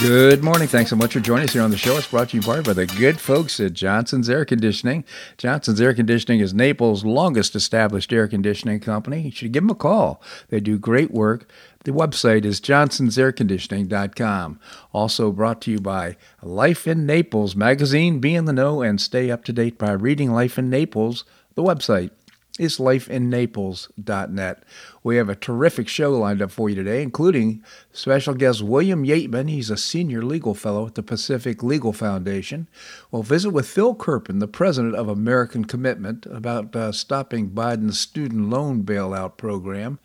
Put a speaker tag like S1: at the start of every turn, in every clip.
S1: Good morning. Thanks so much for joining us here on the show. It's brought to you by the good folks at Johnson's Air Conditioning. Johnson's Air Conditioning is Naples' longest established air conditioning company. You should give them a call. They do great work. The website is johnsonsairconditioning.com. Also brought to you by Life in Naples magazine. Be in the know and stay up to date by reading Life in Naples, the website is lifeinnaples.net. We have a terrific show lined up for you today, including special guest William Yeatman. He's a senior legal fellow at the Pacific Legal Foundation. We'll visit with Phil Kerpen, the president of American Commitment, about uh, stopping Biden's student loan bailout program.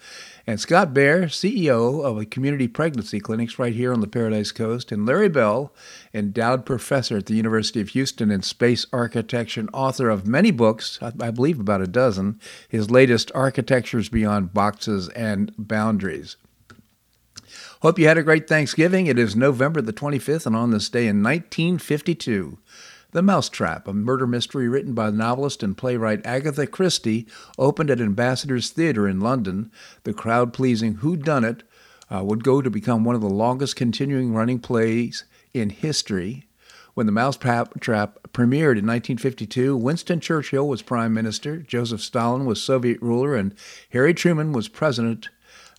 S1: And Scott Baier, CEO of a community pregnancy clinics right here on the Paradise Coast, and Larry Bell, endowed professor at the University of Houston in space architecture and author of many books, I believe about a dozen, his latest Architectures Beyond Boxes and Boundaries. Hope you had a great Thanksgiving. It is November the 25th, and on this day in 1952, the Mousetrap, a murder mystery written by the novelist and playwright Agatha Christie, opened at Ambassador's Theatre in London. The crowd pleasing Who Done It uh, would go to become one of the longest continuing running plays in history. When the Mousetrap Trap premiered in 1952, Winston Churchill was Prime Minister, Joseph Stalin was Soviet ruler, and Harry Truman was President.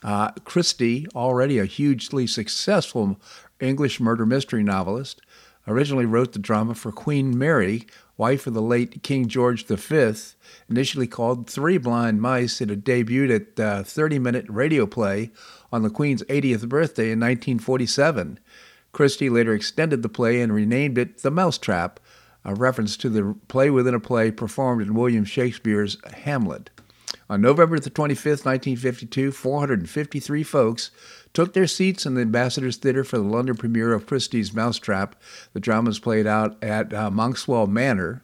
S1: Uh, Christie, already a hugely successful English murder mystery novelist, originally wrote the drama for Queen Mary, wife of the late King George V, initially called Three Blind Mice. It had debuted at a 30 minute radio play on the Queen's 80th birthday in 1947. Christie later extended the play and renamed it The Mousetrap, a reference to the play within a play performed in William Shakespeare's Hamlet. On November the 25th, 1952, 453 folks took their seats in the Ambassador's Theatre for the London premiere of Christie's Mousetrap. The drama was played out at uh, Monkswell Manor,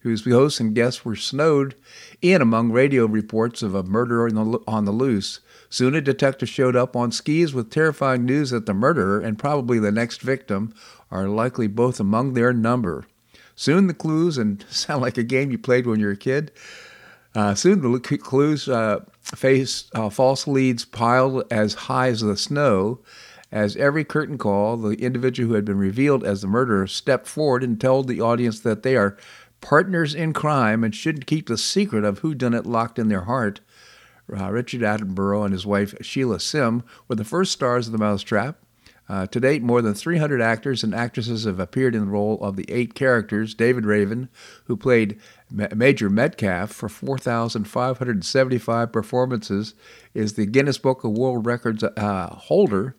S1: whose hosts and guests were snowed in among radio reports of a murder on the, on the loose. Soon a detective showed up on skis with terrifying news that the murderer and probably the next victim are likely both among their number. Soon the clues, and sound like a game you played when you were a kid, uh, soon the clues uh, face uh, false leads piled as high as the snow. As every curtain call, the individual who had been revealed as the murderer stepped forward and told the audience that they are partners in crime and shouldn't keep the secret of who done it locked in their heart. Uh, Richard Attenborough and his wife Sheila Sim were the first stars of The Mousetrap. Uh, to date, more than 300 actors and actresses have appeared in the role of the eight characters. David Raven, who played Major Metcalf for 4,575 performances, is the Guinness Book of World Records uh, holder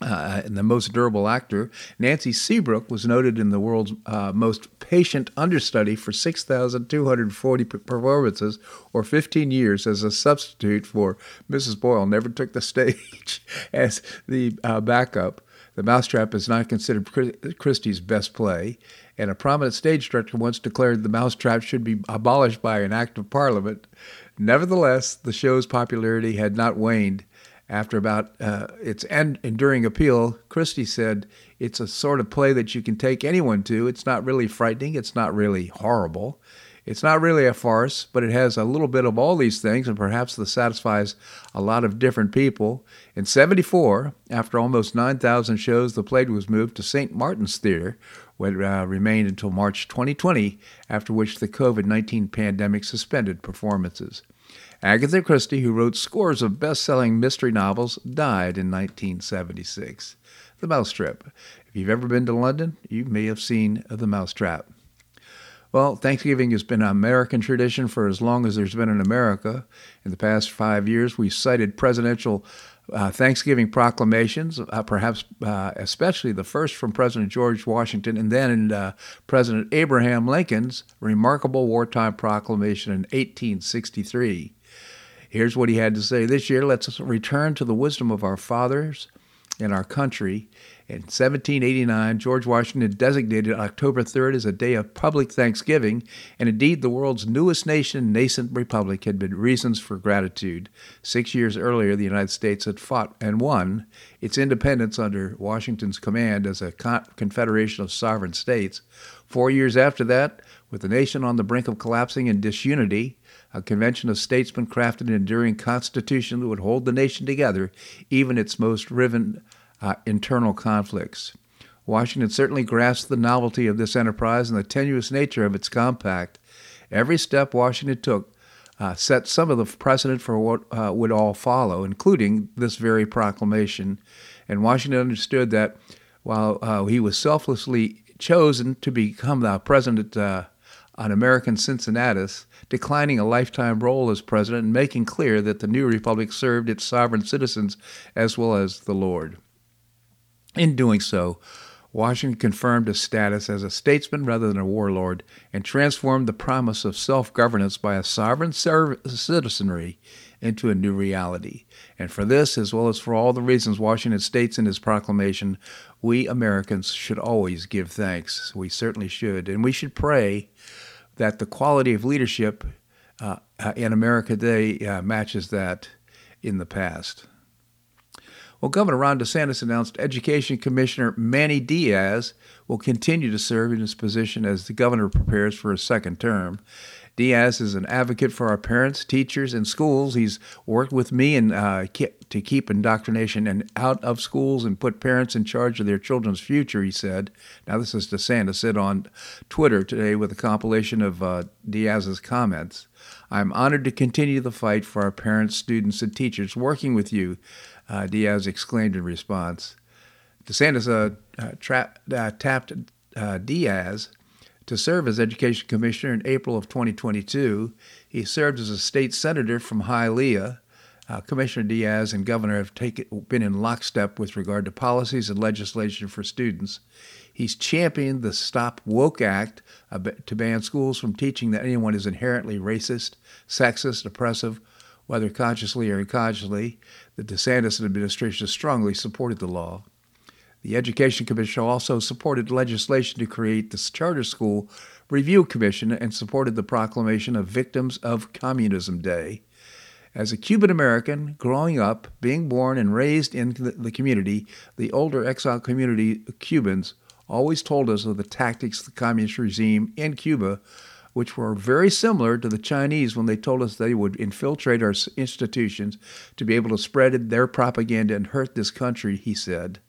S1: uh, and the most durable actor. Nancy Seabrook was noted in the world's uh, most patient understudy for 6,240 performances or 15 years as a substitute for Mrs. Boyle. Never took the stage as the uh, backup. The Mousetrap is not considered Christie's best play, and a prominent stage director once declared the Mousetrap should be abolished by an act of parliament. Nevertheless, the show's popularity had not waned after about uh, its end, enduring appeal, Christie said, It's a sort of play that you can take anyone to. It's not really frightening. It's not really horrible. It's not really a farce, but it has a little bit of all these things, and perhaps this satisfies a lot of different people. In 74, after almost 9,000 shows, the play was moved to St. Martin's Theater, where it uh, remained until March 2020, after which the COVID 19 pandemic suspended performances. Agatha Christie, who wrote scores of best selling mystery novels, died in 1976. The Mousetrap. If you've ever been to London, you may have seen The Mousetrap. Well, Thanksgiving has been an American tradition for as long as there's been an America. In the past five years, we've cited presidential uh, Thanksgiving proclamations, uh, perhaps uh, especially the first from President George Washington and then uh, President Abraham Lincoln's remarkable wartime proclamation in 1863. Here's what he had to say This year, let's return to the wisdom of our fathers in our country. In 1789, George Washington designated October 3rd as a day of public thanksgiving, and indeed the world's newest nation, nascent republic, had been reasons for gratitude. Six years earlier, the United States had fought and won its independence under Washington's command as a confederation of sovereign states. Four years after that, with the nation on the brink of collapsing in disunity, a convention of statesmen crafted an enduring constitution that would hold the nation together, even its most riven uh, internal conflicts. Washington certainly grasped the novelty of this enterprise and the tenuous nature of its compact. Every step Washington took uh, set some of the precedent for what uh, would all follow, including this very proclamation. And Washington understood that while uh, he was selflessly chosen to become the president uh, on American Cincinnatus, declining a lifetime role as president and making clear that the new republic served its sovereign citizens as well as the Lord. In doing so, Washington confirmed his status as a statesman rather than a warlord and transformed the promise of self governance by a sovereign citizenry into a new reality. And for this, as well as for all the reasons Washington states in his proclamation, we Americans should always give thanks. We certainly should. And we should pray that the quality of leadership uh, in America today uh, matches that in the past. Well, Governor Ron DeSantis announced Education Commissioner Manny Diaz will continue to serve in his position as the governor prepares for a second term. Diaz is an advocate for our parents, teachers, and schools. He's worked with me and uh, to keep indoctrination and out of schools and put parents in charge of their children's future. He said. Now this is DeSantis said on Twitter today with a compilation of uh, Diaz's comments. I'm honored to continue the fight for our parents, students, and teachers working with you uh, Diaz exclaimed in response. DeSantis uh, uh, tra- uh, tapped Diaz to serve as education commissioner in April of 2022. He served as a state senator from Hialeah. Uh, commissioner Diaz and governor have taken, been in lockstep with regard to policies and legislation for students. He's championed the Stop Woke Act to ban schools from teaching that anyone is inherently racist, sexist, oppressive, whether consciously or unconsciously, the DeSantis administration strongly supported the law. The Education Commission also supported legislation to create the Charter School Review Commission and supported the proclamation of Victims of Communism Day. As a Cuban American growing up, being born and raised in the community, the older exile community Cubans always told us of the tactics of the communist regime in Cuba which were very similar to the Chinese when they told us they would infiltrate our institutions to be able to spread their propaganda and hurt this country, he said.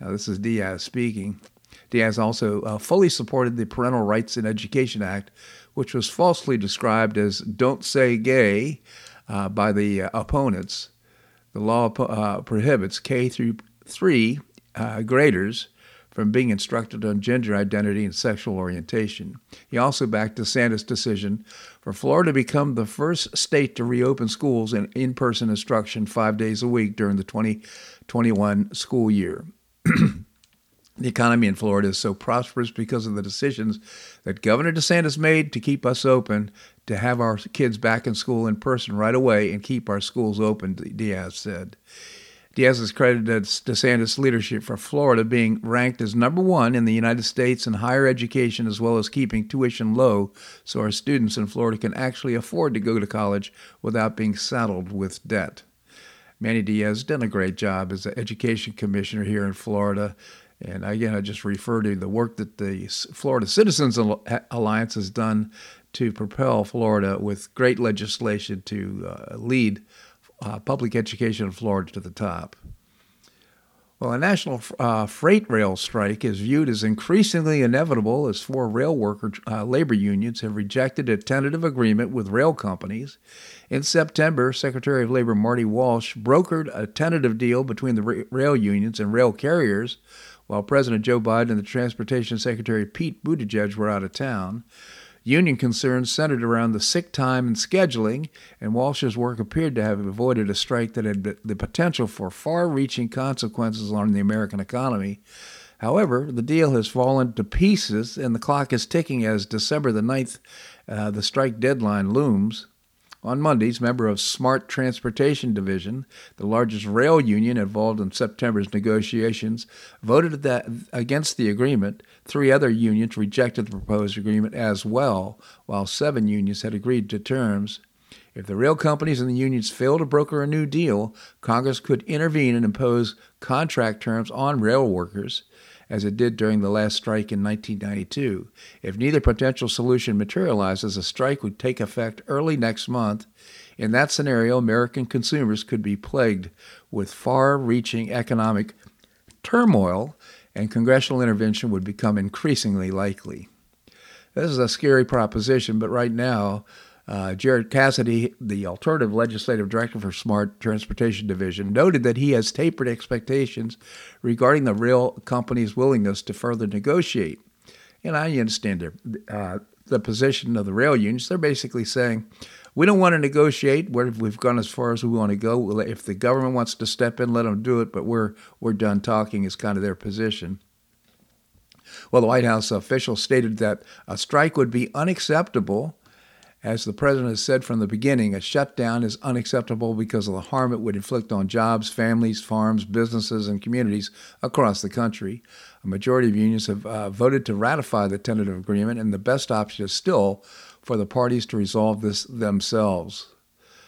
S1: Now, this is Diaz speaking. Diaz also uh, fully supported the Parental Rights in Education Act, which was falsely described as Don't Say Gay uh, by the uh, opponents. The law uh, prohibits K through 3 uh, graders from being instructed on gender identity and sexual orientation. He also backed DeSantis' decision for Florida to become the first state to reopen schools and in person instruction five days a week during the 2021 school year. the economy in Florida is so prosperous because of the decisions that Governor DeSantis made to keep us open, to have our kids back in school in person right away, and keep our schools open, Diaz said. Diaz has credited DeSantis' leadership for Florida being ranked as number one in the United States in higher education, as well as keeping tuition low so our students in Florida can actually afford to go to college without being saddled with debt. Manny Diaz done a great job as the education commissioner here in Florida. And again, I just refer to the work that the Florida Citizens Alliance has done to propel Florida with great legislation to uh, lead uh, public education in Florida to the top. Well, a national uh, freight rail strike is viewed as increasingly inevitable as four rail worker uh, labor unions have rejected a tentative agreement with rail companies. In September, Secretary of Labor Marty Walsh brokered a tentative deal between the rail unions and rail carriers while President Joe Biden and the Transportation Secretary Pete Buttigieg were out of town. Union concerns centered around the sick time and scheduling, and Walsh's work appeared to have avoided a strike that had the potential for far reaching consequences on the American economy. However, the deal has fallen to pieces, and the clock is ticking as December the 9th, uh, the strike deadline looms. On Mondays, member of Smart Transportation Division, the largest rail union involved in September's negotiations, voted that against the agreement. Three other unions rejected the proposed agreement as well, while seven unions had agreed to terms. If the rail companies and the unions fail to broker a new deal, Congress could intervene and impose contract terms on rail workers as it did during the last strike in 1992. If neither potential solution materializes, a strike would take effect early next month. In that scenario, American consumers could be plagued with far reaching economic turmoil, and congressional intervention would become increasingly likely. This is a scary proposition, but right now, uh, Jared Cassidy, the alternative legislative director for Smart Transportation Division, noted that he has tapered expectations regarding the rail company's willingness to further negotiate. And I understand uh, the position of the rail unions. They're basically saying, we don't want to negotiate. We've gone as far as we want to go. If the government wants to step in, let them do it. But we're we're done talking. Is kind of their position. Well, the White House official stated that a strike would be unacceptable as the president has said from the beginning, a shutdown is unacceptable because of the harm it would inflict on jobs, families, farms, businesses, and communities across the country. A majority of unions have uh, voted to ratify the tentative agreement, and the best option is still for the parties to resolve this themselves.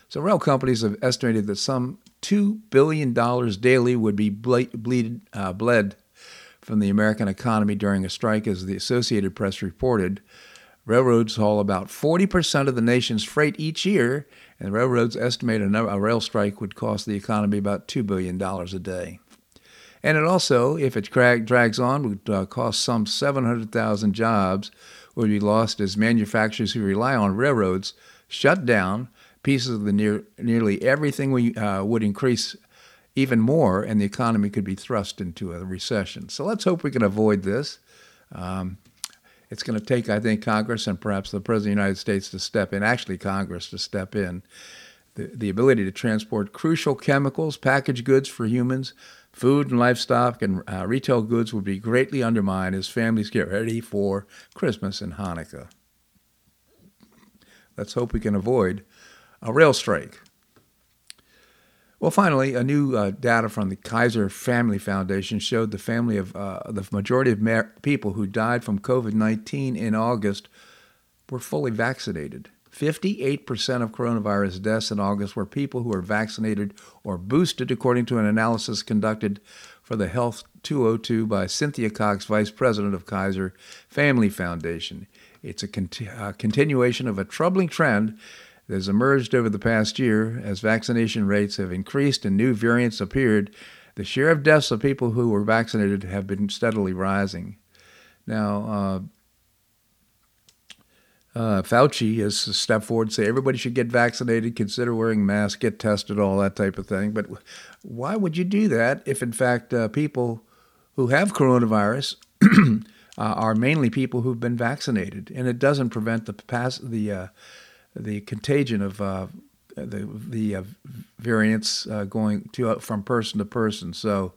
S1: So, rail companies have estimated that some $2 billion daily would be bleed, uh, bled from the American economy during a strike, as the Associated Press reported. Railroads haul about 40% of the nation's freight each year, and railroads estimate a rail strike would cost the economy about $2 billion a day. And it also, if it drags on, would uh, cost some 700,000 jobs would be lost as manufacturers who rely on railroads shut down. Pieces of the near, nearly everything we uh, would increase even more, and the economy could be thrust into a recession. So let's hope we can avoid this. Um, it's going to take, I think, Congress and perhaps the President of the United States to step in, actually, Congress to step in. The, the ability to transport crucial chemicals, packaged goods for humans, food and livestock, and uh, retail goods would be greatly undermined as families get ready for Christmas and Hanukkah. Let's hope we can avoid a rail strike. Well, finally, a new uh, data from the Kaiser Family Foundation showed the family of uh, the majority of people who died from COVID 19 in August were fully vaccinated. 58% of coronavirus deaths in August were people who were vaccinated or boosted, according to an analysis conducted for the Health 202 by Cynthia Cox, Vice President of Kaiser Family Foundation. It's a conti- uh, continuation of a troubling trend that has emerged over the past year as vaccination rates have increased and new variants appeared, the share of deaths of people who were vaccinated have been steadily rising. Now, uh, uh, Fauci has stepped forward and say everybody should get vaccinated, consider wearing masks, get tested, all that type of thing. But why would you do that if, in fact, uh, people who have coronavirus are mainly people who've been vaccinated, and it doesn't prevent the pass the uh, the contagion of uh, the the uh, variants uh, going to uh, from person to person. So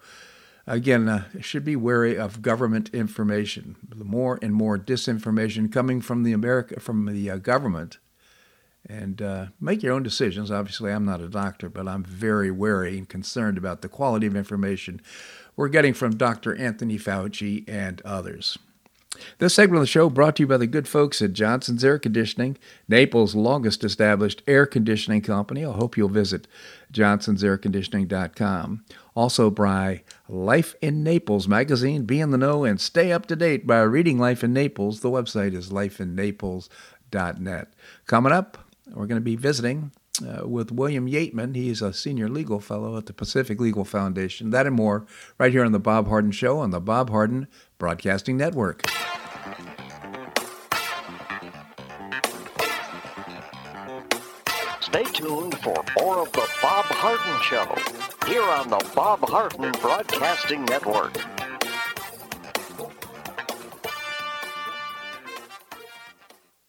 S1: again, uh, should be wary of government information. The more and more disinformation coming from the America from the uh, government, and make your own decisions. Obviously, I'm not a doctor, but I'm very wary and concerned about the quality of information we're getting from Dr. Anthony Fauci and others. This segment of the show brought to you by the good folks at Johnson's Air Conditioning, Naples' longest established air conditioning company. I hope you'll visit johnsonsairconditioning.com. Also by Life in Naples magazine. Be in the know and stay up to date by reading Life in Naples. The website is lifeinnaples.net. Coming up, we're going to be visiting uh, with William Yeatman. He's a senior legal fellow at the Pacific Legal Foundation. That and more right here on The Bob Harden Show on the Bob Harden Broadcasting Network.
S2: Stay tuned for more of The Bob Harden Show here on the Bob Harden Broadcasting Network.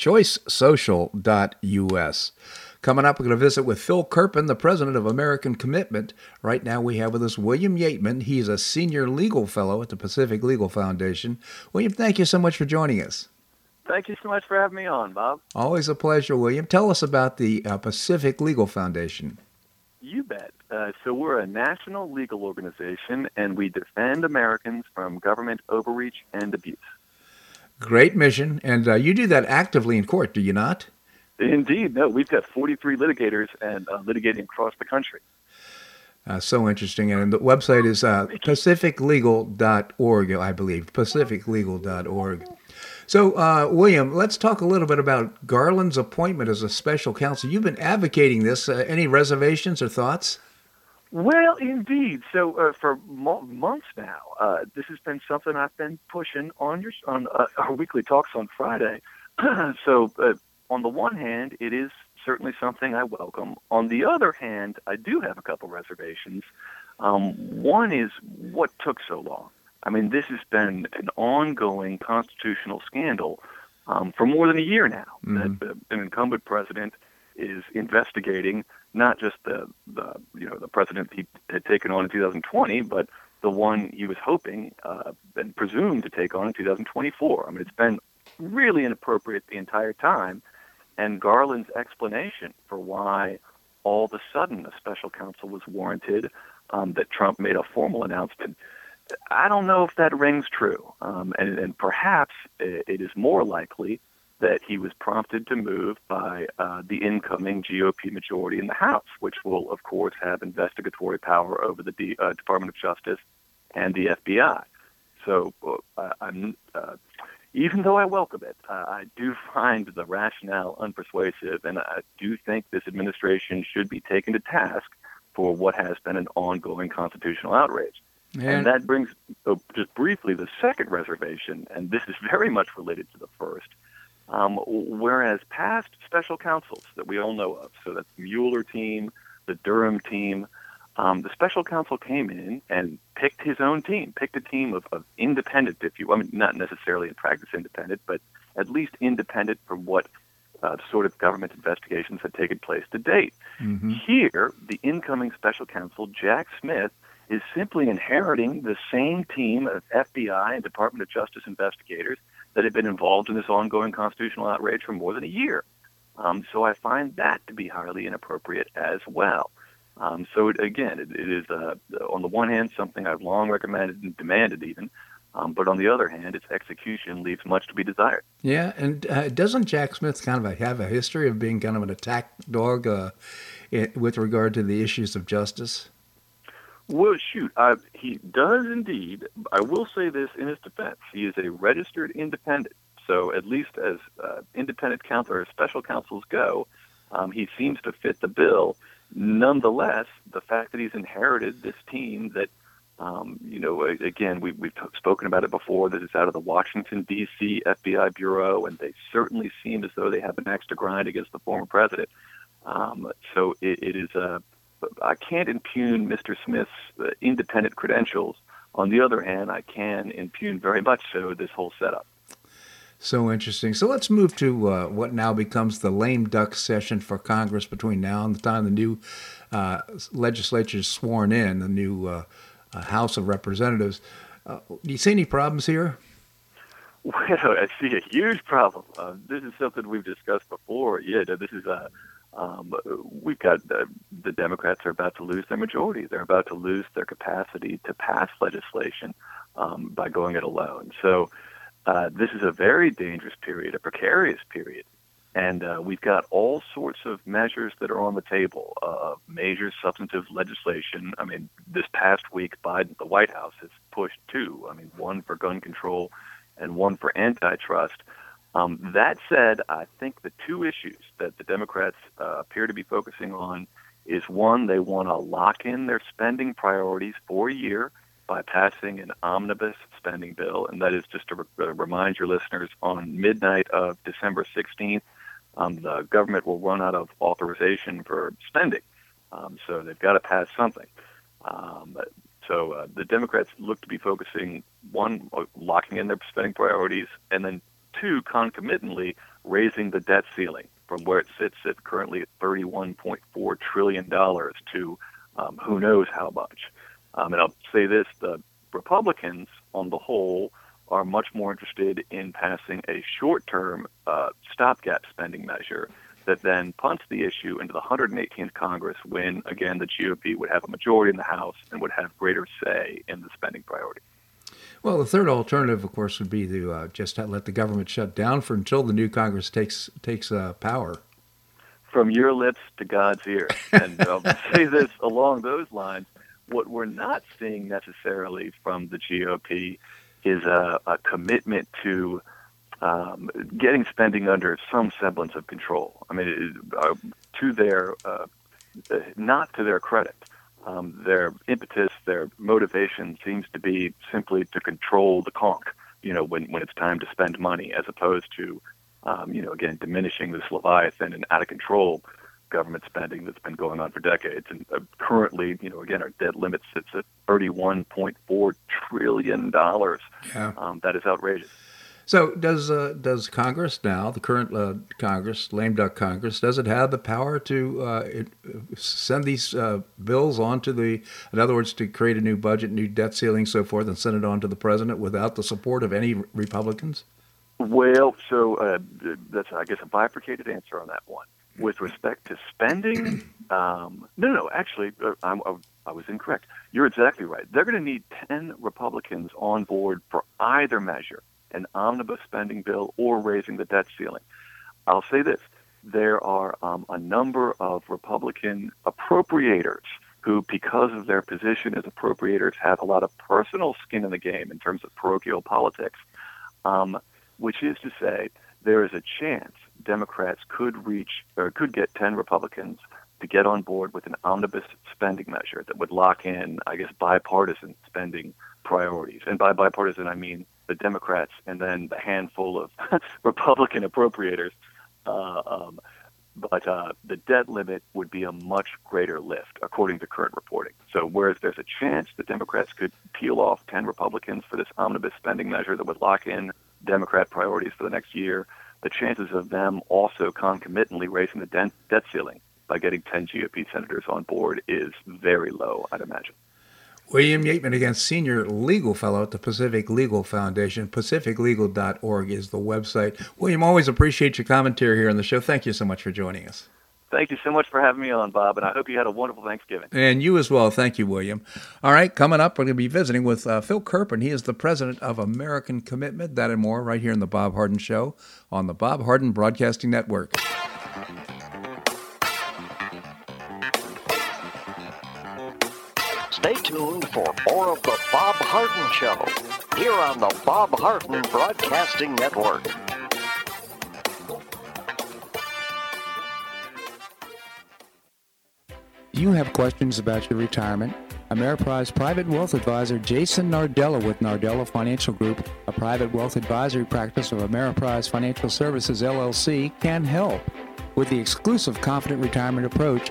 S1: choicesocial.us. Coming up, we're going to visit with Phil Kerpen, the president of American Commitment. Right now, we have with us William Yeatman. He's a senior legal fellow at the Pacific Legal Foundation. William, thank you so much for joining us.
S3: Thank you so much for having me on, Bob.
S1: Always a pleasure, William. Tell us about the uh, Pacific Legal Foundation.
S3: You bet. Uh, so, we're a national legal organization, and we defend Americans from government overreach and abuse.
S1: Great mission. And uh, you do that actively in court, do you not?
S3: Indeed. No, we've got 43 litigators and uh, litigating across the country.
S1: Uh, so interesting. And the website is uh, pacificlegal.org, I believe. Pacificlegal.org. So, uh, William, let's talk a little bit about Garland's appointment as a special counsel. You've been advocating this. Uh, any reservations or thoughts?
S3: Well, indeed. So uh, for mo- months now, uh, this has been something I've been pushing on your on uh, our weekly talks on Friday. so uh, on the one hand, it is certainly something I welcome. On the other hand, I do have a couple reservations. Um, one is what took so long. I mean, this has been an ongoing constitutional scandal um, for more than a year now. Mm-hmm. That an incumbent president is investigating not just the the you know the president he had taken on in 2020, but the one he was hoping uh, and presumed to take on in 2024. I mean, it's been really inappropriate the entire time. And Garland's explanation for why all of a sudden a special counsel was warranted, um, that Trump made a formal announcement. I don't know if that rings true, um, and, and perhaps it is more likely that he was prompted to move by uh, the incoming GOP majority in the House, which will, of course, have investigatory power over the D- uh, Department of Justice and the FBI. So, uh, I'm, uh, even though I welcome it, uh, I do find the rationale unpersuasive, and I do think this administration should be taken to task for what has been an ongoing constitutional outrage. And, and that brings, oh, just briefly, the second reservation, and this is very much related to the first. Um, whereas past special counsels that we all know of, so that's the Mueller team, the Durham team, um, the special counsel came in and picked his own team, picked a team of, of independent, if you, I mean, not necessarily in practice independent, but at least independent from what uh, sort of government investigations had taken place to date. Mm-hmm. Here, the incoming special counsel, Jack Smith, is simply inheriting the same team of FBI and Department of Justice investigators that have been involved in this ongoing constitutional outrage for more than a year. Um, so I find that to be highly inappropriate as well. Um, so it, again, it, it is uh, on the one hand something I've long recommended and demanded even, um, but on the other hand, its execution leaves much to be desired.
S1: Yeah, and uh, doesn't Jack Smith kind of have a history of being kind of an attack dog uh, it, with regard to the issues of justice?
S3: Well, shoot, uh, he does indeed. I will say this in his defense: he is a registered independent. So, at least as uh, independent counsel or special counsels go, um, he seems to fit the bill. Nonetheless, the fact that he's inherited this team that, um, you know, again, we, we've spoken about it before, that it's out of the Washington, D.C. FBI Bureau, and they certainly seem as though they have an axe to grind against the former president. Um, so it, it is a, I can't impugn Mr. Smith's uh, independent credentials. On the other hand, I can impugn very much so this whole setup.
S1: So interesting. So let's move to uh, what now becomes the lame duck session for Congress between now and the time the new uh, legislature is sworn in, the new uh, uh House of Representatives. Uh, do you see any problems here?
S3: Well, I see a huge problem. This is something we've discussed before. Yeah, this is a. Um, we've got the Democrats are about to lose their majority. They're about to lose their capacity to pass legislation um, by going it alone. So uh, this is a very dangerous period, a precarious period. And uh, we've got all sorts of measures that are on the table, uh, major substantive legislation. I mean, this past week, Biden, the White House has pushed two. I mean, one for gun control and one for antitrust. Um, that said, I think the two issues that the Democrats uh, appear to be focusing on is one, they want to lock in their spending priorities for a year by passing an omnibus spending bill, and that is just to re- remind your listeners on midnight of December 16th, um, the government will run out of authorization for spending. Um, so they've got to pass something. Um, so uh, the Democrats look to be focusing one, uh, locking in their spending priorities, and then two, concomitantly raising the debt ceiling from where it sits at currently at $31.4 trillion to um, who knows how much. Um, and I'll say this the Republicans, on the whole, are much more interested in passing a short term uh, stopgap spending measure that then punts the issue into the 118th Congress when, again, the GOP would have a majority in the House and would have greater say in the spending priority.
S1: Well, the third alternative, of course, would be to uh, just let the government shut down for until the new Congress takes takes uh, power.
S3: From your lips to God's ears, and I'll say this along those lines: what we're not seeing necessarily from the GOP is a, a commitment to um, getting spending under some semblance of control. I mean, it, uh, to their uh, not to their credit, um, their impetus, their motivation seems to be simply to control the conch. You know, when when it's time to spend money, as opposed to, um, you know, again diminishing this leviathan and out of control government spending that's been going on for decades. And uh, currently, you know, again, our debt limit sits at $31.4 trillion. Yeah. Um, that is outrageous.
S1: So does uh, does Congress now, the current uh, Congress, lame duck Congress, does it have the power to uh, it, send these uh, bills on to the, in other words, to create a new budget, new debt ceiling, so forth, and send it on to the president without the support of any Republicans?
S3: Well, so uh, that's I guess a bifurcated answer on that one with respect to spending, um, no, no, actually, uh, I'm, I was incorrect. You're exactly right. They're going to need 10 Republicans on board for either measure, an omnibus spending bill or raising the debt ceiling. I'll say this there are um, a number of Republican appropriators who, because of their position as appropriators, have a lot of personal skin in the game in terms of parochial politics, um, which is to say, there is a chance Democrats could reach or could get 10 Republicans to get on board with an omnibus spending measure that would lock in, I guess, bipartisan spending priorities. And by bipartisan, I mean the Democrats and then the handful of Republican appropriators. Uh, um, but uh, the debt limit would be a much greater lift, according to current reporting. So, whereas there's a chance the Democrats could peel off 10 Republicans for this omnibus spending measure that would lock in Democrat priorities for the next year, the chances of them also concomitantly raising the debt ceiling by getting 10 GOP senators on board is very low, I'd imagine.
S1: William Yeatman, again, Senior Legal Fellow at the Pacific Legal Foundation. PacificLegal.org is the website. William, always appreciate your commentary here on the show. Thank you so much for joining us.
S3: Thank you so much for having me on, Bob, and I hope you had a wonderful Thanksgiving.
S1: And you as well. Thank you, William. All right, coming up, we're going to be visiting with uh, Phil Kerpen. He is the president of American Commitment. That and more right here in the Bob Harden Show on the Bob Harden Broadcasting Network.
S2: Stay tuned for more of the Bob Harden Show here on the Bob Harden Broadcasting Network.
S1: You have questions about your retirement? Ameriprise Private Wealth Advisor Jason Nardella with Nardella Financial Group, a private wealth advisory practice of Ameriprise Financial Services LLC, can help. With the exclusive Confident Retirement approach,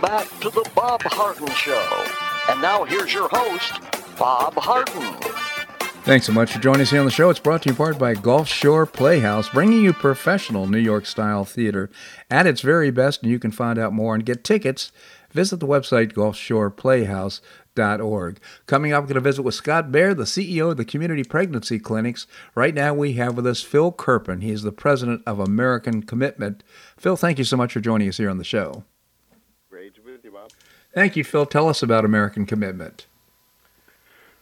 S2: Welcome back to the Bob Harden Show. And now here's your host, Bob Harden.
S1: Thanks so much for joining us here on the show. It's brought to you in part by Gulf Shore Playhouse, bringing you professional New York style theater at its very best. And you can find out more and get tickets. Visit the website gulfshoreplayhouse.org. Coming up, we're going to visit with Scott Baier, the CEO of the Community Pregnancy Clinics. Right now, we have with us Phil Kerpen. He is the president of American Commitment. Phil, thank you so much for joining us here on the show. Thank you, Phil. Tell us about American Commitment.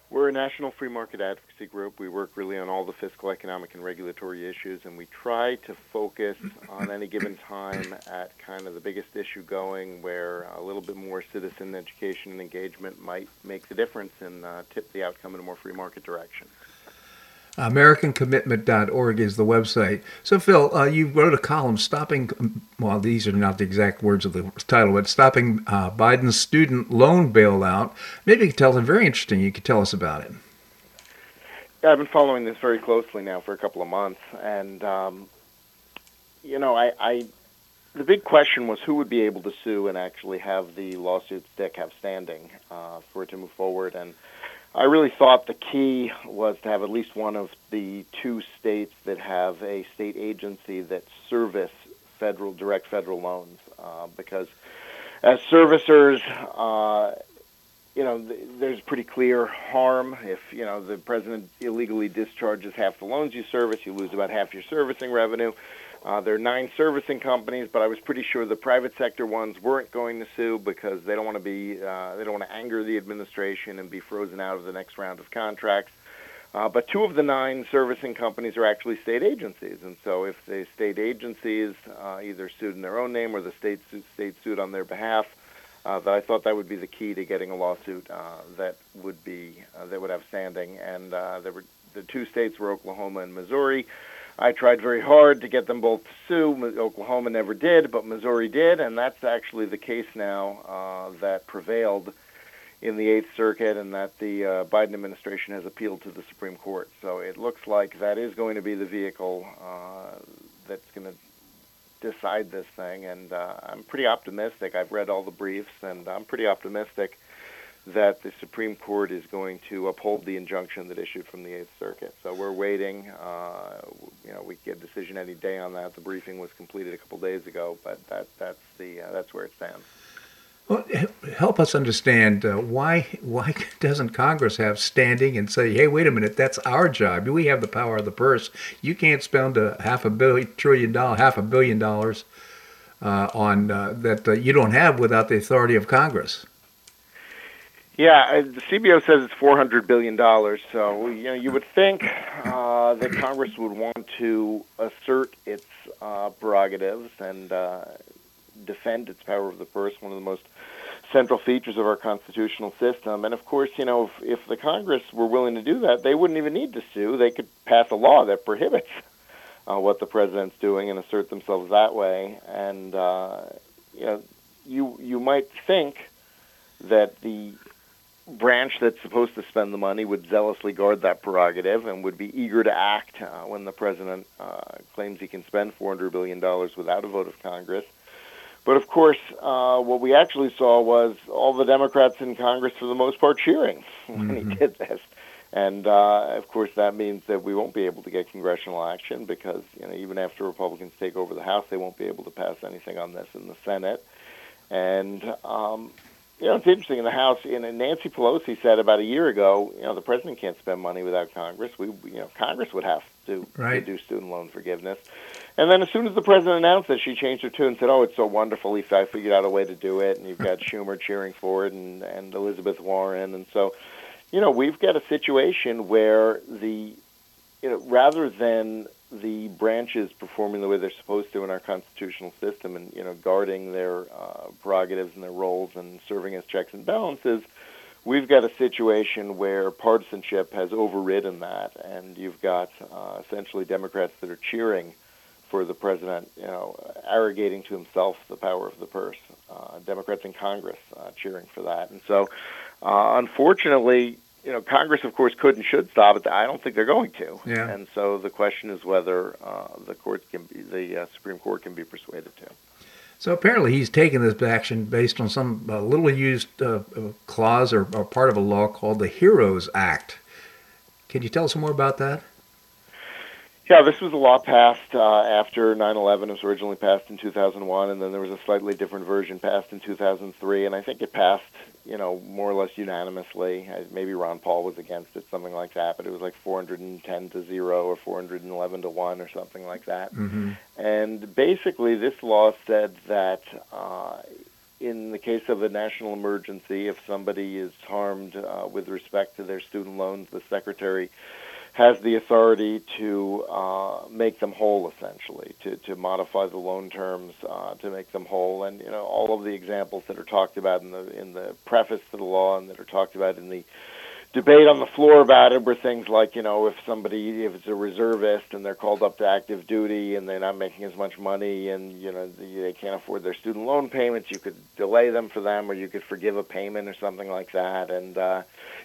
S4: We're a national free market advocacy group. We work really on all the fiscal, economic, and regulatory issues, and we try to focus on any given time at kind of the biggest issue going where a little bit more citizen education and engagement might make the difference and uh, tip the outcome in a more free market direction.
S1: AmericanCommitment.org is the website. So, Phil, uh, you wrote a column stopping, well, these are not the exact words of the title, but stopping uh, Biden's student loan bailout. Maybe you could tell us, very interesting, you could tell us about it.
S4: Yeah, I've been following this very closely now for a couple of months. And, um, you know, I, I, the big question was who would be able to sue and actually have the lawsuit stick, have standing uh, for it to move forward. And I really thought the key was to have at least one of the two states that have a state agency that service federal direct federal loans, uh, because as servicers, uh, you know, th- there's pretty clear harm if you know the president illegally discharges half the loans you service, you lose about half your servicing revenue. Uh, there are nine servicing companies, but I was pretty sure the private sector ones weren't going to sue because they don't want to be uh, they don't want to anger the administration and be frozen out of the next round of contracts. Uh, but two of the nine servicing companies are actually state agencies, and so if the state agencies uh, either sued in their own name or the state su- state sued on their behalf, uh, that I thought that would be the key to getting a lawsuit uh, that would be that would have standing. And there were the two states were Oklahoma and Missouri. I tried very hard to get them both to sue. Oklahoma never did, but Missouri did, and that's actually the case now uh, that prevailed in the Eighth Circuit, and that the uh, Biden administration has appealed to the Supreme Court. So it looks like that is going to be the vehicle uh, that's going to decide this thing, and uh, I'm pretty optimistic. I've read all the briefs, and I'm pretty optimistic that the Supreme Court is going to uphold the injunction that issued from the Eighth Circuit. So we're waiting. Uh, you know, we get a decision any day on that. The briefing was completed a couple days ago, but that that's the uh, that's where it stands.
S1: Well, help us understand uh, why why doesn't Congress have standing and say, "Hey, wait a minute, that's our job. We have the power of the purse. You can't spend a half a billion trillion dollar half a billion dollars uh, on uh, that uh, you don't have without the authority of Congress."
S4: Yeah, uh, the CBO says it's four hundred billion dollars. So you know, you would think uh, that Congress would want to assert its uh, prerogatives and uh, defend its power of the purse, one of the most central features of our constitutional system. And of course, you know, if, if the Congress were willing to do that, they wouldn't even need to sue. They could pass a law that prohibits uh, what the president's doing and assert themselves that way. And uh, you know, you you might think that the branch that's supposed to spend the money would zealously guard that prerogative and would be eager to act uh, when the president uh, claims he can spend $400 billion without a vote of Congress. But of course, uh, what we actually saw was all the Democrats in Congress, for the most part, cheering when mm-hmm. he did this. And uh, of course, that means that we won't be able to get congressional action because you know even after Republicans take over the House, they won't be able to pass anything on this in the Senate. And um, you know, it's interesting in the House. Know, Nancy Pelosi said about a year ago, you know, the president can't spend money without Congress. We, you know, Congress would have to,
S1: right.
S4: to do student loan forgiveness. And then as soon as the president announced that, she changed her tune and said, "Oh, it's so wonderful. He figured out a way to do it." And you've got Schumer cheering for it, and and Elizabeth Warren, and so, you know, we've got a situation where the, you know, rather than the branches performing the way they're supposed to in our constitutional system and you know guarding their uh, prerogatives and their roles and serving as checks and balances we've got a situation where partisanship has overridden that. And you've got uh, essentially democrats that are cheering for the president you know arrogating to himself the power of the purse. Uh, democrats in congress uh, cheering for that. And so uh, unfortunately you know, Congress, of course, could and should stop it. I don't think they're going to.
S1: Yeah.
S4: And so the question is whether uh, the court can be, the uh, Supreme Court can be persuaded to.
S1: So apparently, he's taken this action based on some uh, little used uh, uh, clause or, or, part of a law called the HEROES Act. Can you tell us more about that?
S4: Yeah, this was a law passed uh, after 9/11. It was originally passed in 2001, and then there was a slightly different version passed in 2003. And I think it passed you know, more or less unanimously. Maybe Ron Paul was against it, something like that, but it was like 410 to 0 or 411 to 1 or something like that.
S1: Mm-hmm.
S4: And basically, this law said that uh, in the case of a national emergency, if somebody is harmed uh, with respect to their student loans, the secretary has the authority to uh, make them whole, essentially, to, to modify the loan terms uh, to make them whole, and you know all of the examples that are talked about in the in the preface to the law and that are talked about in the debate on the floor about it were things like you know if somebody if it's a reservist and they're called up to active duty and they're not making as much money and you know they can't afford their student loan payments, you could delay them for them or you could forgive a payment or something like that, and uh,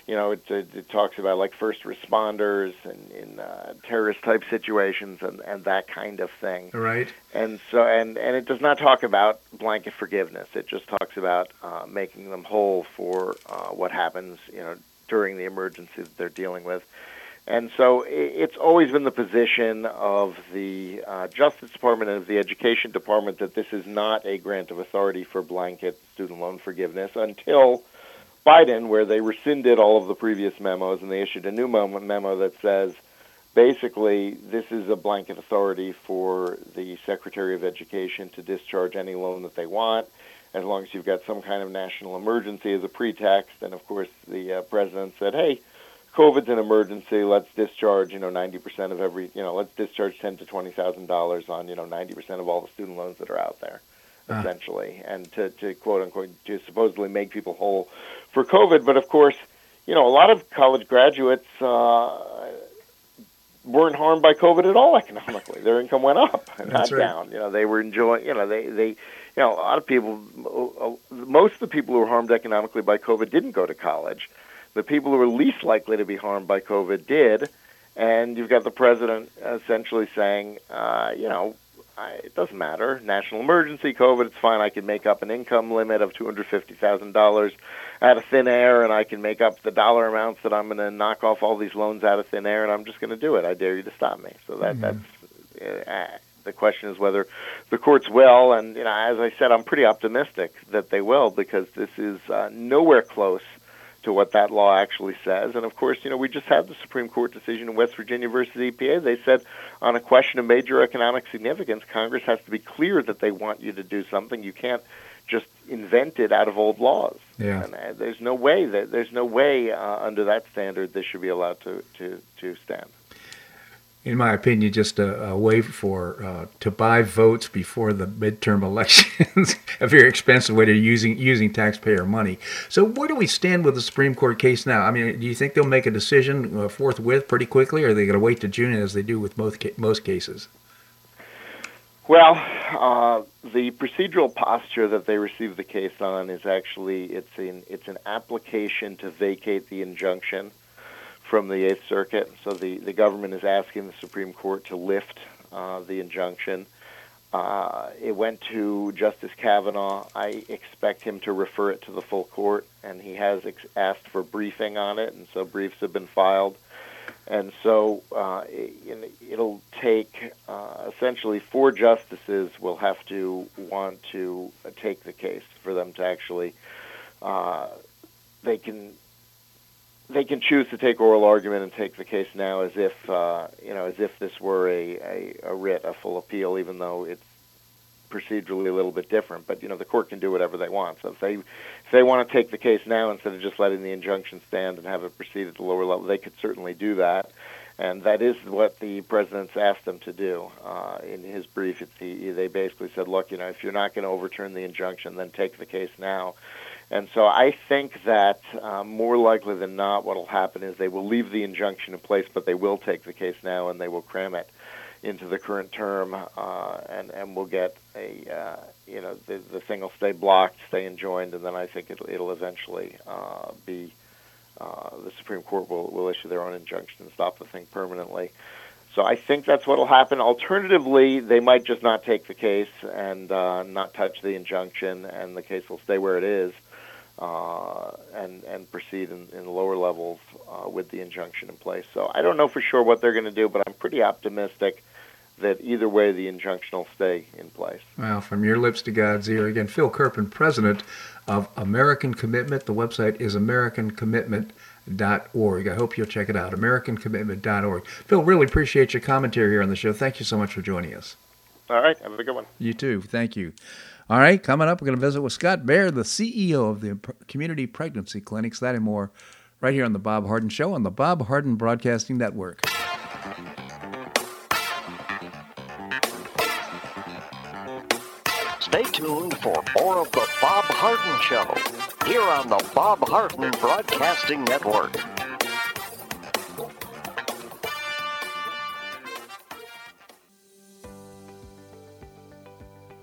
S4: you know, it, it, it talks about like first responders and in uh, terrorist type situations and, and that kind of thing.
S1: Right.
S4: And so, and, and it does not talk about blanket forgiveness. It just talks about uh, making them whole for uh, what happens, you know, during the emergency that they're dealing with. And so it's always been the position of the uh, Justice Department and of the Education Department that this is not a grant of authority for blanket student loan forgiveness until Biden, where they rescinded all of the previous memos and they issued a new memo that says basically this is a blanket authority for the Secretary of Education to discharge any loan that they want, as long as you've got some kind of national emergency as a pretext. And of course, the uh, president said, "Hey, COVID's an emergency. Let's discharge, you know, 90% of every, you know, let's discharge ten to twenty thousand dollars on, you know, 90% of all the student loans that are out there." Uh. essentially, and to, to quote unquote to supposedly make people whole for COVID. But of course, you know, a lot of college graduates uh, weren't harmed by COVID at all economically. Their income went up, not
S1: right.
S4: down. You know, they were enjoying. You know, they they. You know, a lot of people, most of the people who were harmed economically by COVID didn't go to college. The people who were least likely to be harmed by COVID did, and you've got the president essentially saying, uh, you know, I, it doesn't matter. National emergency, COVID, it's fine. I can make up an income limit of two hundred fifty thousand dollars out of thin air, and I can make up the dollar amounts that I'm going to knock off all these loans out of thin air, and I'm just going to do it. I dare you to stop me. So that mm-hmm. that's. Uh, the question is whether the courts will, and you know, as I said, I'm pretty optimistic that they will because this is uh, nowhere close to what that law actually says. And of course, you know, we just had the Supreme Court decision in West Virginia versus EPA. They said on a question of major economic significance, Congress has to be clear that they want you to do something. You can't just invent it out of old laws.
S1: Yeah.
S4: And uh, there's no way that there's no way uh, under that standard this should be allowed to to to stand
S1: in my opinion, just a, a way for uh, to buy votes before the midterm elections. a very expensive way to using using taxpayer money. So, where do we stand with the Supreme Court case now? I mean, do you think they'll make a decision uh, forthwith, pretty quickly, or are they going to wait to June as they do with most most cases?
S4: Well, uh, the procedural posture that they received the case on is actually it's an it's an application to vacate the injunction from the Eighth Circuit. So the, the government is asking the Supreme Court to lift uh, the injunction. Uh, it went to Justice Kavanaugh. I expect him to refer it to the full court, and he has ex- asked for briefing on it, and so briefs have been filed. And so uh, it, it'll take uh, essentially four justices will have to want to take the case for them to actually. Uh, they can they can choose to take oral argument and take the case now as if uh, you know as if this were a, a, a writ, a full appeal, even though it's procedurally a little bit different. But you know the court can do whatever they want. So if they if they want to take the case now instead of just letting the injunction stand and have it proceed at the lower level, they could certainly do that. And that is what the president's asked them to do uh, in his brief. It's he, they basically said, look, you know, if you're not going to overturn the injunction, then take the case now. And so I think that uh, more likely than not, what will happen is they will leave the injunction in place, but they will take the case now and they will cram it into the current term, uh, and and we'll get a uh, you know the the thing will stay blocked, stay enjoined, and then I think it'll it'll eventually uh, be uh, the Supreme Court will will issue their own injunction and stop the thing permanently. So I think that's what will happen. Alternatively, they might just not take the case and uh, not touch the injunction, and the case will stay where it is uh, and and proceed in, in lower levels uh, with the injunction in place. So I don't know for sure what they're going to do, but I'm pretty optimistic that either way the injunction will stay in place.
S1: Well, from your lips to God's ear again, Phil Kerpen, president of American Commitment. The website is AmericanCommitment.org. I hope you'll check it out, AmericanCommitment.org. Phil, really appreciate your commentary here on the show. Thank you so much for joining us.
S4: All right, have a good one.
S1: You too. Thank you. All right, coming up, we're going to visit with Scott Baier, the CEO of the Community Pregnancy Clinics. That and more right here on The Bob Harden Show on the Bob Harden Broadcasting Network.
S2: Stay tuned for more of The Bob Harden Show here on the Bob Harden Broadcasting Network.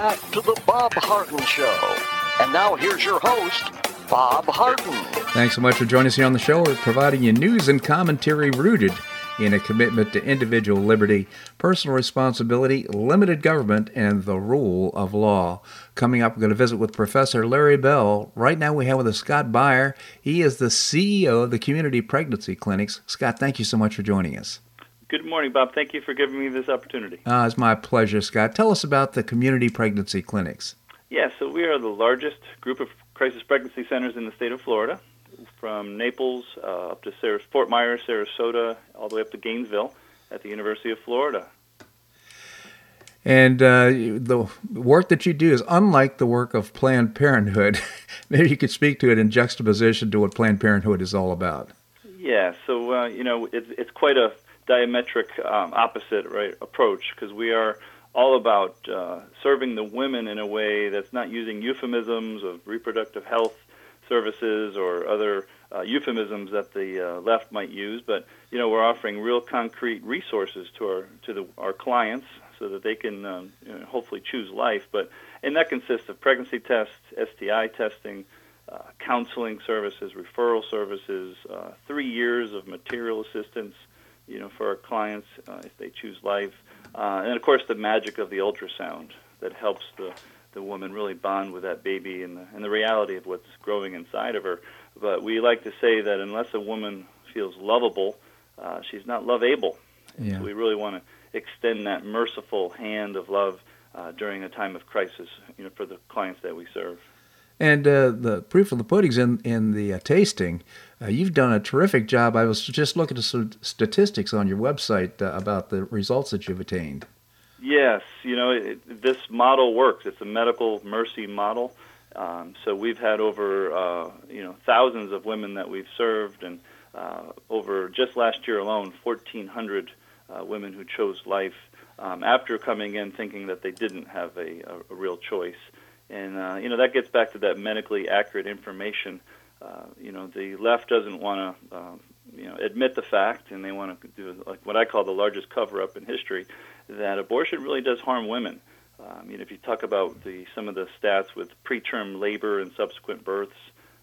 S2: Back to the Bob Harden Show. And now here's your host, Bob Harden.
S1: Thanks so much for joining us here on the show. We're providing you news and commentary rooted in a commitment to individual liberty, personal responsibility, limited government, and the rule of law. Coming up, we're going to visit with Professor Larry Bell. Right now, we have with us Scott Baier. He is the CEO of the Community Pregnancy Clinics. Scott, thank you so much for joining us.
S5: Good morning, Bob. Thank you for giving me this opportunity.
S1: Uh, it's my pleasure, Scott. Tell us about the Community Pregnancy Clinics.
S5: Yeah, so we are the largest group of crisis pregnancy centers in the state of Florida, from Naples uh, up to Sarah, Fort Myers, Sarasota, all the way up to Gainesville at the University of Florida.
S1: And uh, the work that you do is unlike the work of Planned Parenthood. Maybe you could speak to it in juxtaposition to what Planned Parenthood is all about.
S5: Yeah, so uh, you know it's it's quite a diametric um, opposite right approach because we are all about uh, serving the women in a way that's not using euphemisms of reproductive health services or other uh, euphemisms that the uh, left might use, but you know we're offering real concrete resources to our to the, our clients so that they can um, you know, hopefully choose life. But and that consists of pregnancy tests, STI testing, uh, counseling services, referral services, uh, three years of material assistance, you know, for our clients uh, if they choose life, uh, and of course the magic of the ultrasound that helps the the woman really bond with that baby and the, and the reality of what's growing inside of her. But we like to say that unless a woman feels lovable, uh, she's not love able. Yeah. So we really want to extend that merciful hand of love uh, during a time of crisis, you know, for the clients that we serve.
S1: And uh, the proof of the pudding's in in the uh, tasting. Uh, you've done a terrific job. I was just looking at some statistics on your website uh, about the results that you've attained.
S5: Yes, you know it, this model works. It's a medical mercy model. Um, so we've had over uh, you know thousands of women that we've served, and uh, over just last year alone, 1,400 women who chose life um, after coming in thinking that they didn't have a, a, a real choice. And uh, you know that gets back to that medically accurate information. Uh, you know the left doesn't want to uh, you know admit the fact, and they want to do like what I call the largest cover-up in history, that abortion really does harm women. Um, you know, if you talk about the some of the stats with preterm labor and subsequent births,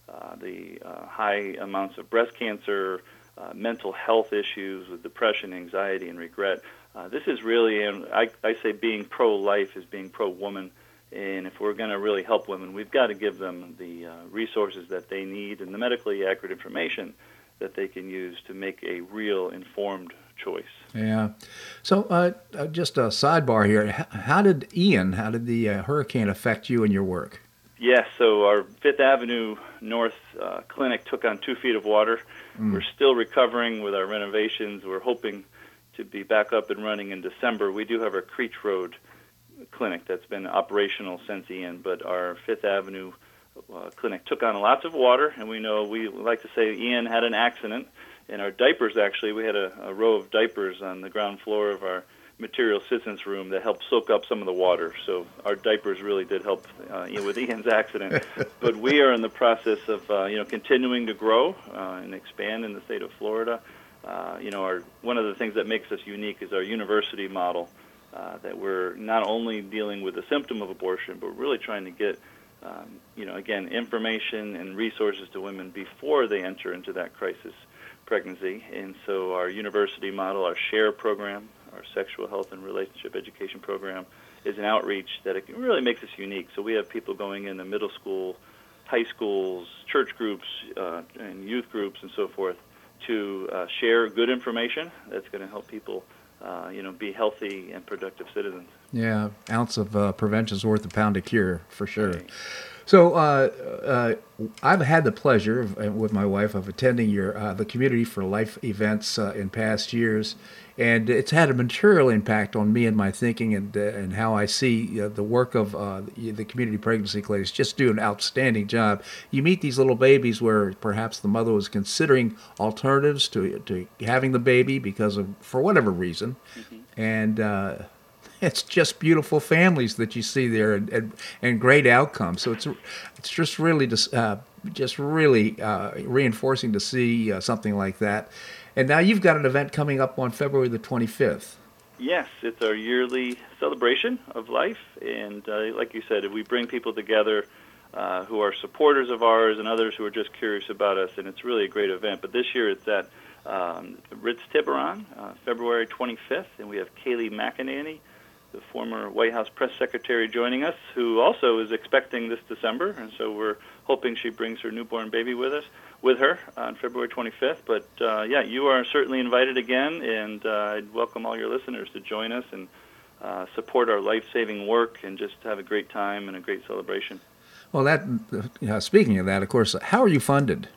S5: uh, the uh, high amounts of breast cancer, uh, mental health issues with depression, anxiety, and regret. Uh, this is really, and I, I say being pro-life is being pro-woman. And if we're going to really help women, we've got to give them the uh, resources that they need and the medically accurate information that they can use to make a real informed choice.
S1: Yeah. So, uh, uh, just a sidebar here. How did Ian, how did the uh, hurricane affect you and your work?
S5: Yes. So, our Fifth Avenue North uh, clinic took on two feet of water. Mm. We're still recovering with our renovations. We're hoping to be back up and running in December. We do have our Creech Road clinic that's been operational since Ian, but our Fifth Avenue uh, clinic took on lots of water, and we know we like to say Ian had an accident. In our diapers, actually, we had a, a row of diapers on the ground floor of our material assistance room that helped soak up some of the water. So our diapers really did help uh, with Ian's accident. but we are in the process of uh, you know continuing to grow uh, and expand in the state of Florida. Uh, you know, our one of the things that makes us unique is our university model. Uh, that we're not only dealing with the symptom of abortion, but really trying to get, um, you know, again, information and resources to women before they enter into that crisis pregnancy. And so our university model, our SHARE program, our sexual health and relationship education program, is an outreach that it really makes us unique. So we have people going in the middle school, high schools, church groups, uh, and youth groups, and so forth, to uh, share good information that's going to help people uh, you know, be healthy and productive citizens.
S1: Yeah, ounce of uh, prevention is worth a pound of cure for sure. So uh, uh, I've had the pleasure of, uh, with my wife of attending your uh, the Community for Life events uh, in past years, and it's had a material impact on me and my thinking and uh, and how I see the work of the community pregnancy clinics. Just do an outstanding job. You meet these little babies where perhaps the mother was considering alternatives to to having the baby because of for whatever reason, mm-hmm. and it's just beautiful families that you see there and, and, and great outcomes. So it's it's just really just uh, just really uh, reinforcing to see uh, something like that. And now you've got an event coming up on February the 25th.
S5: Yes, it's our yearly celebration of life, and uh, like you said, we bring people together. Uh, who are supporters of ours and others who are just curious about us, and it's really a great event. But this year it's at um, Ritz Tiburon, uh, February 25th, and we have Kayleigh McEnany, the former White House press secretary joining us, who also is expecting this December, and so we're hoping she brings her newborn baby with us, with her on February 25th. But uh, yeah, you are certainly invited again, and uh, I'd welcome all your listeners to join us and uh, support our life-saving work and just have a great time and a great celebration.
S1: Well, that speaking of that, of course, how are you funded?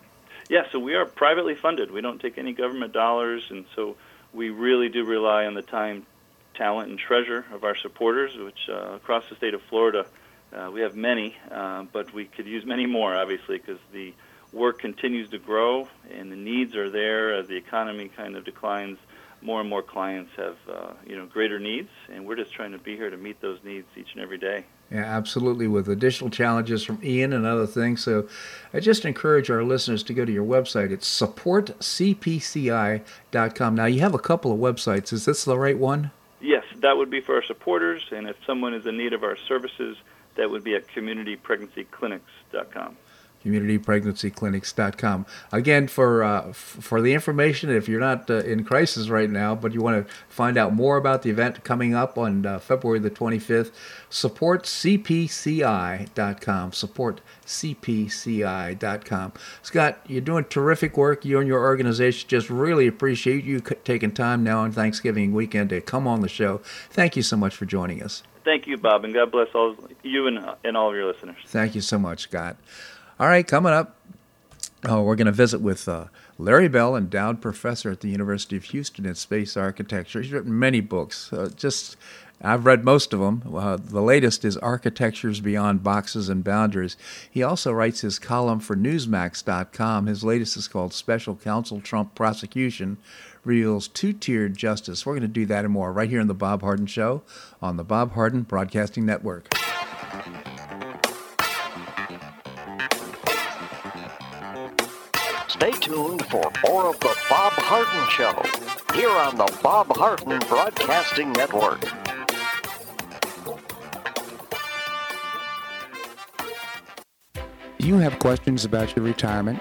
S5: Yeah, so we are privately funded. We don't take any government dollars, and so we really do rely on the time talent and treasure of our supporters, which uh, across the state of Florida uh, we have many, uh, but we could use many more, obviously, because the work continues to grow and the needs are there as the economy kind of declines. More and more clients have, uh, you know, greater needs, and we're just trying to be here to meet those needs each and every day.
S1: Yeah, absolutely, with additional challenges from Ian and other things. So I just encourage our listeners to go to your website. It's supportcpci.com. Now, you have a couple of websites. Is this the right one?
S5: Yes, that would be for our supporters, and if someone is in need of our services, that would be at communitypregnancyclinics.com
S1: communitypregnancyclinics.com. Again, for uh, for the information, if you're not uh, in crisis right now, but you want to find out more about the event coming up on uh, February the 25th, support cpci.com. Support. Scott, you're doing terrific work. You and your organization just really appreciate you taking time now on Thanksgiving weekend to come on the show. Thank you so much for joining us.
S5: Thank you, Bob, and God bless all you and, and all of your listeners.
S1: Thank you so much, Scott. All right, coming up, oh, we're going to visit with uh, Larry Bell, endowed professor at the University of Houston in space architecture. He's written many books. Uh, just I've read most of them. Uh, the latest is Architectures Beyond Boxes and Boundaries. He also writes his column for Newsmax.com. His latest is called Special Counsel Trump Prosecution Reveals Two Tiered Justice. We're going to do that and more right here on The Bob Harden Show on the Bob Harden Broadcasting Network.
S2: Stay tuned for more of The Bob Harden Show here on the Bob Harden Broadcasting Network.
S1: Do you have questions about your retirement?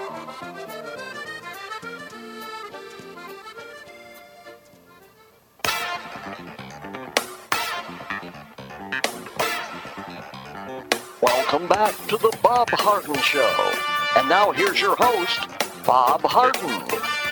S2: Back to the Bob Harden Show. And now here's your host, Bob Harden.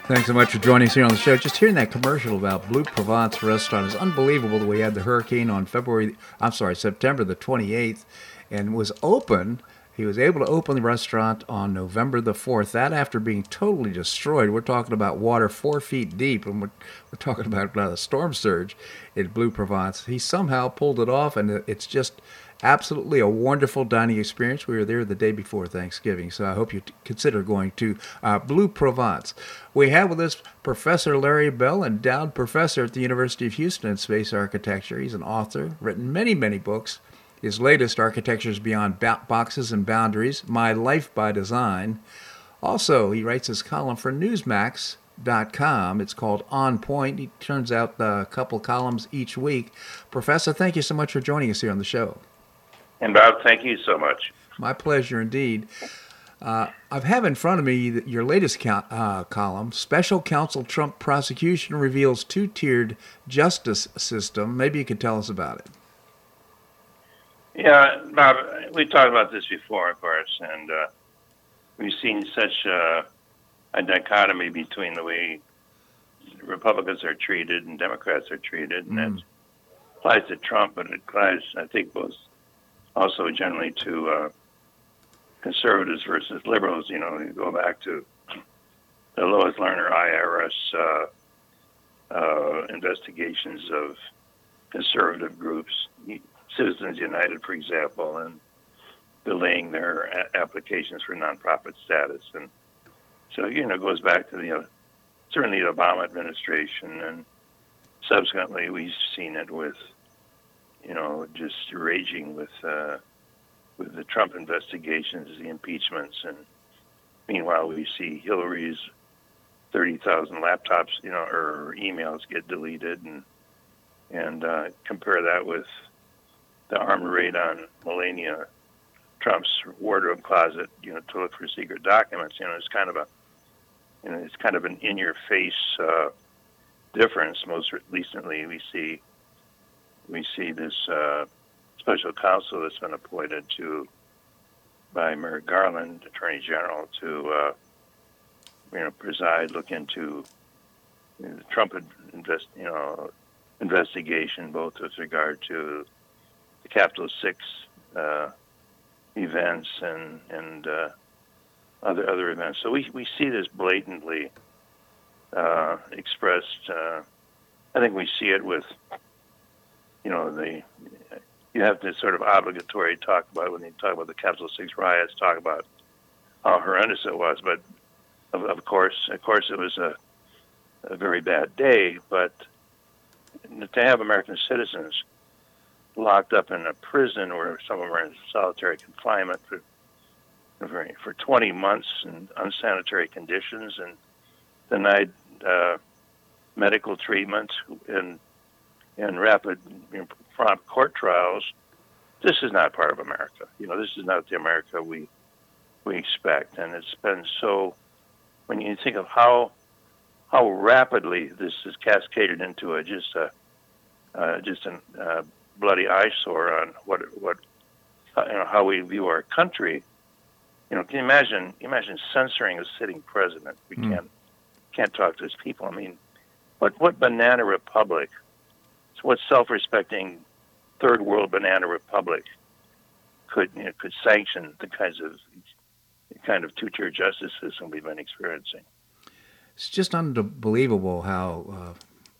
S1: Thanks so much for joining us here on the show. Just hearing that commercial about Blue Provence restaurant is unbelievable that we had the hurricane on February, I'm sorry, September the 28th, and was open. He was able to open the restaurant on November the 4th. That after being totally destroyed. We're talking about water four feet deep, and we're, we're talking about a storm surge in Blue Provence. He somehow pulled it off, and it's just absolutely a wonderful dining experience. We were there the day before Thanksgiving, so I hope you t- consider going to uh, Blue Provence. We have with us Professor Larry Bell, endowed professor at the University of Houston in space architecture. He's an author, written many, many books. His latest, Architectures Beyond ba- Boxes and Boundaries My Life by Design. Also, he writes his column for Newsmax.com. It's called On Point. He turns out a couple columns each week. Professor, thank you so much for joining us here on the show.
S6: And Bob, thank you so much.
S1: My pleasure indeed. Uh, I have in front of me your latest uh, column. Special Counsel Trump prosecution reveals two-tiered justice system. Maybe you could tell us about it.
S6: Yeah, Bob, we talked about this before, of course, and uh, we've seen such uh, a dichotomy between the way Republicans are treated and Democrats are treated, and mm. that applies to Trump, but it applies, I think, both also generally to uh, conservatives versus liberals. You know, you go back to the Lois Lerner IRS uh, uh, investigations of conservative groups, Citizens United, for example, and delaying their a- applications for nonprofit status. And so, you know, it goes back to the uh, certainly the Obama administration, and subsequently we've seen it with you know, just raging with uh, with the Trump investigations, the impeachments, and meanwhile we see Hillary's thirty thousand laptops, you know, or emails get deleted, and and uh, compare that with the armed raid on Melania Trump's wardrobe closet, you know, to look for secret documents. You know, it's kind of a, you know, it's kind of an in-your-face uh, difference. Most recently, we see we see this uh, special counsel that's been appointed to by Merrick Garland, Attorney General, to uh, you know preside, look into you know, the Trump invest, you know investigation, both with regard to the Capitol Six uh, events and and uh, other other events. So we we see this blatantly uh, expressed. Uh, I think we see it with you know, the you have to sort of obligatory talk about when you talk about the Capitol Six riots, talk about how horrendous it was. But of, of course, of course, it was a, a very bad day. But to have American citizens locked up in a prison where some of them are in solitary confinement for for, for 20 months in unsanitary conditions and denied uh, medical treatment and and rapid you know, prompt court trials, this is not part of America. You know, this is not the America we we expect, and it's been so. When you think of how how rapidly this is cascaded into a just a uh, just a uh, bloody eyesore on what what uh, you know how we view our country. You know, can you imagine imagine censoring a sitting president? We mm. can't can't talk to his people. I mean, what what banana republic what self-respecting third world banana republic could you know, could sanction the kinds of kind of two-tier justice system we've been experiencing.
S1: It's just unbelievable how uh,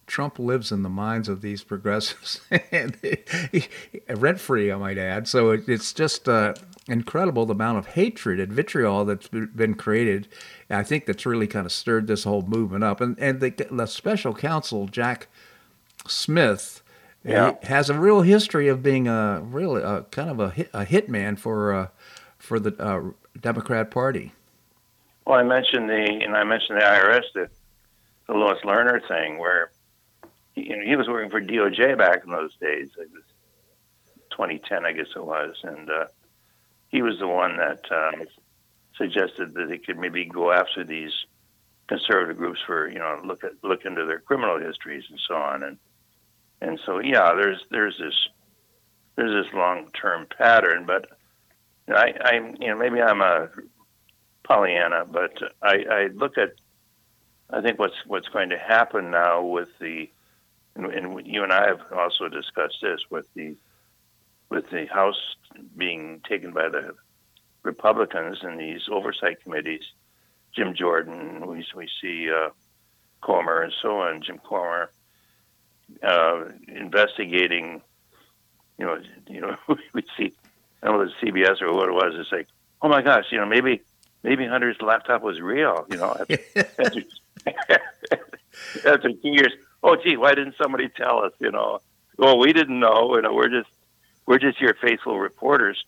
S1: Trump lives in the minds of these progressives, rent free, I might add. So it, it's just uh, incredible the amount of hatred and vitriol that's been created. I think that's really kind of stirred this whole movement up. And and the, the special counsel Jack Smith yeah. has a real history of being a really a, kind of a hit, a hitman for uh, for the uh, Democrat Party.
S6: Well, I mentioned the and I mentioned the IRS the the Lois Lerner thing where he, you know, he was working for DOJ back in those days. It was 2010, I guess it was, and uh, he was the one that uh, suggested that they could maybe go after these conservative groups for you know look at look into their criminal histories and so on and and so yeah there's there's this there's this long term pattern but I I you know maybe I'm a Pollyanna but I I look at I think what's what's going to happen now with the and, and you and I have also discussed this with the with the House being taken by the Republicans and these oversight committees Jim Jordan, we, we see uh, Comer and so on, Jim Comer, uh, investigating, you know, you know, we see, I don't know if it's CBS or what it was, it's like, oh my gosh, you know, maybe, maybe Hunter's laptop was real, you know, after, after, after two years. Oh, gee, why didn't somebody tell us, you know? Well, we didn't know, you know, we're just, we're just your faithful reporters.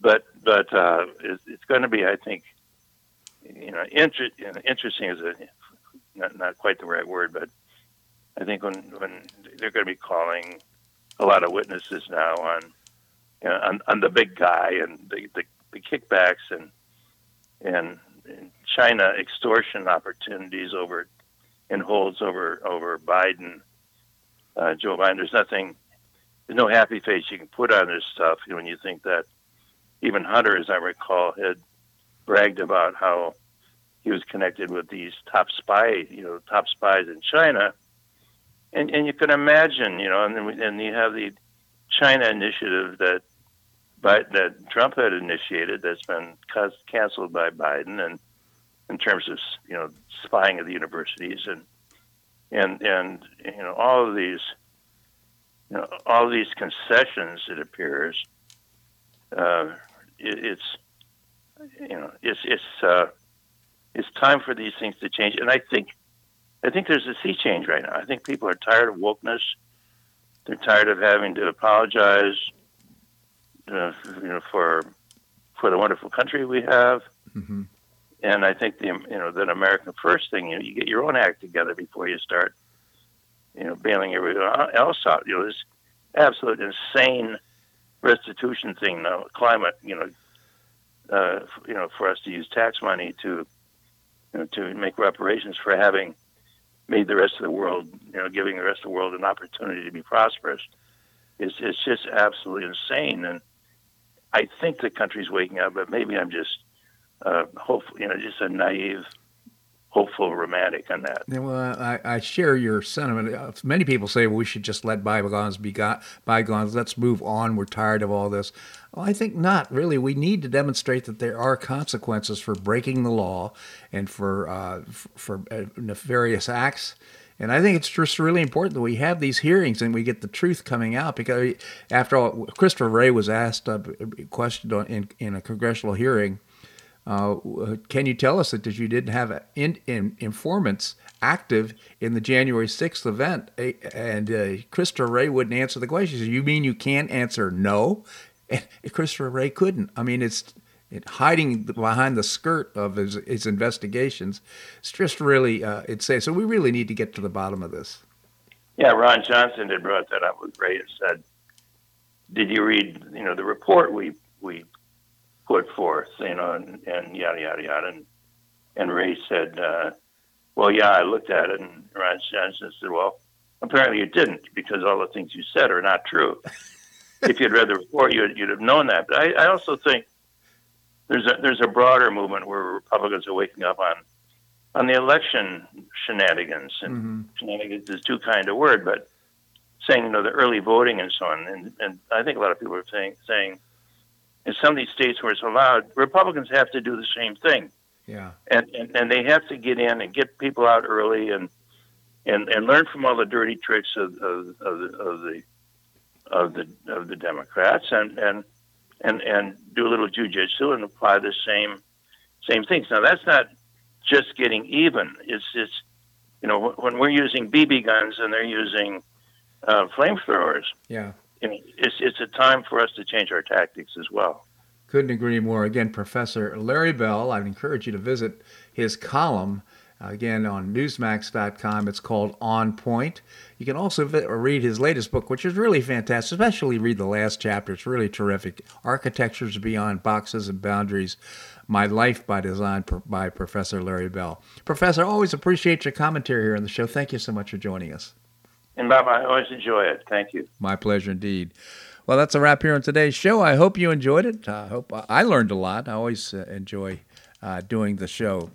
S6: But, but, uh, it's, it's going to be, I think, you know, inter- interesting is a, not, not quite the right word, but I think when when they're going to be calling a lot of witnesses now on you know, on, on the big guy and the, the, the kickbacks and, and China extortion opportunities over and holds over over Biden, uh, Joe Biden. There's nothing, there's no happy face you can put on this stuff. You know, when you think that even Hunter, as I recall, had bragged about how he was connected with these top spy, you know, top spies in China, and and you can imagine, you know, and then and you have the China initiative that that Trump had initiated that's been canceled by Biden, and in terms of you know spying at the universities and and and you know all of these you know all of these concessions it appears uh, it, it's you know, it's it's uh, it's time for these things to change. And I think I think there's a sea change right now. I think people are tired of wokeness. They're tired of having to apologize, uh, you know, for for the wonderful country we have. Mm-hmm. And I think the you know that American first thing you know, you get your own act together before you start you know bailing everyone else out. You know this absolute insane restitution thing now, climate you know uh, you know, for us to use tax money to, you know, to make reparations for having made the rest of the world, you know, giving the rest of the world an opportunity to be prosperous, is it's just absolutely insane. And I think the country's waking up, but maybe I'm just, uh, hopefully, you know, just a naive hopeful romantic on that.
S1: Well, I, I share your sentiment. Uh, many people say well, we should just let bygones be got, bygones. Let's move on. We're tired of all this. Well, I think not really. We need to demonstrate that there are consequences for breaking the law and for uh, for uh, nefarious acts. And I think it's just really important that we have these hearings and we get the truth coming out because, after all, Christopher Wray was asked a question in, in a congressional hearing uh, can you tell us that you didn't have in, in, informants active in the January 6th event? And uh, Christopher Wray wouldn't answer the question. Said, you mean you can't answer no? And Christopher Wray couldn't. I mean, it's it, hiding behind the skirt of his, his investigations. It's just really, uh, it's so we really need to get to the bottom of this.
S6: Yeah, Ron Johnson had brought that up with Wray and said, "Did you read, you know, the report we we put forth, you know, and, and yada yada yada. And, and Wray said, uh, "Well, yeah, I looked at it." And Ron Johnson said, "Well, apparently you didn't, because all the things you said are not true. if you'd read the report, you'd, you'd have known that." But I, I also think there's a there's a broader movement where Republicans are waking up on on the election shenanigans, and mm-hmm. shenanigans is too kind a word, but saying you know the early voting and so on. And, and I think a lot of people are saying saying in some of these states where it's allowed, Republicans have to do the same thing.
S1: Yeah.
S6: And, and and they have to get in and get people out early and and and learn from all the dirty tricks of of, of, the, of the of the of the Democrats and and and and do a little jujitsu and apply the same same things. Now that's not just getting even. It's it's you know when we're using BB guns and they're using uh, flamethrowers.
S1: Yeah
S6: you know, it's it's a time for us to change our tactics as well.
S1: Couldn't agree more. Again, Professor Larry Bell, I'd encourage you to visit his column uh, Again, on Newsmax.com, it's called On Point. You can also uh, read his latest book, which is really fantastic, especially read the last chapter. It's really terrific. Architectures Beyond Boxes and Boundaries My Life by Design by Professor Larry Bell. Professor, always appreciate your commentary here on the show. Thank you so much for joining us.
S6: And Bob, I always enjoy it. Thank you.
S1: My pleasure indeed. Well, that's a wrap here on today's show. I hope you enjoyed it. I hope I learned a lot. I always uh, enjoy uh, doing the show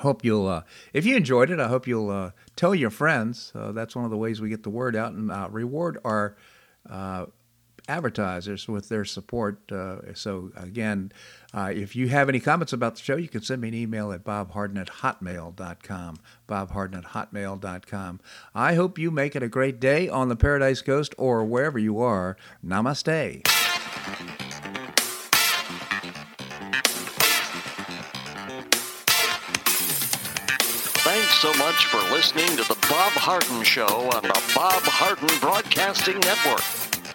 S1: hope you'll uh, if you enjoyed it i hope you'll uh, tell your friends uh, that's one of the ways we get the word out and uh, reward our advertisers with their support uh, so again if you have any comments about the show you can send me an email at bobharden at hotmail.com bobharden at hotmail.com i hope you make it a great day on the paradise coast or wherever you are. Namaste.
S2: Thanks so much for listening to The Bob Harden Show on the Bob Harden Broadcasting Network.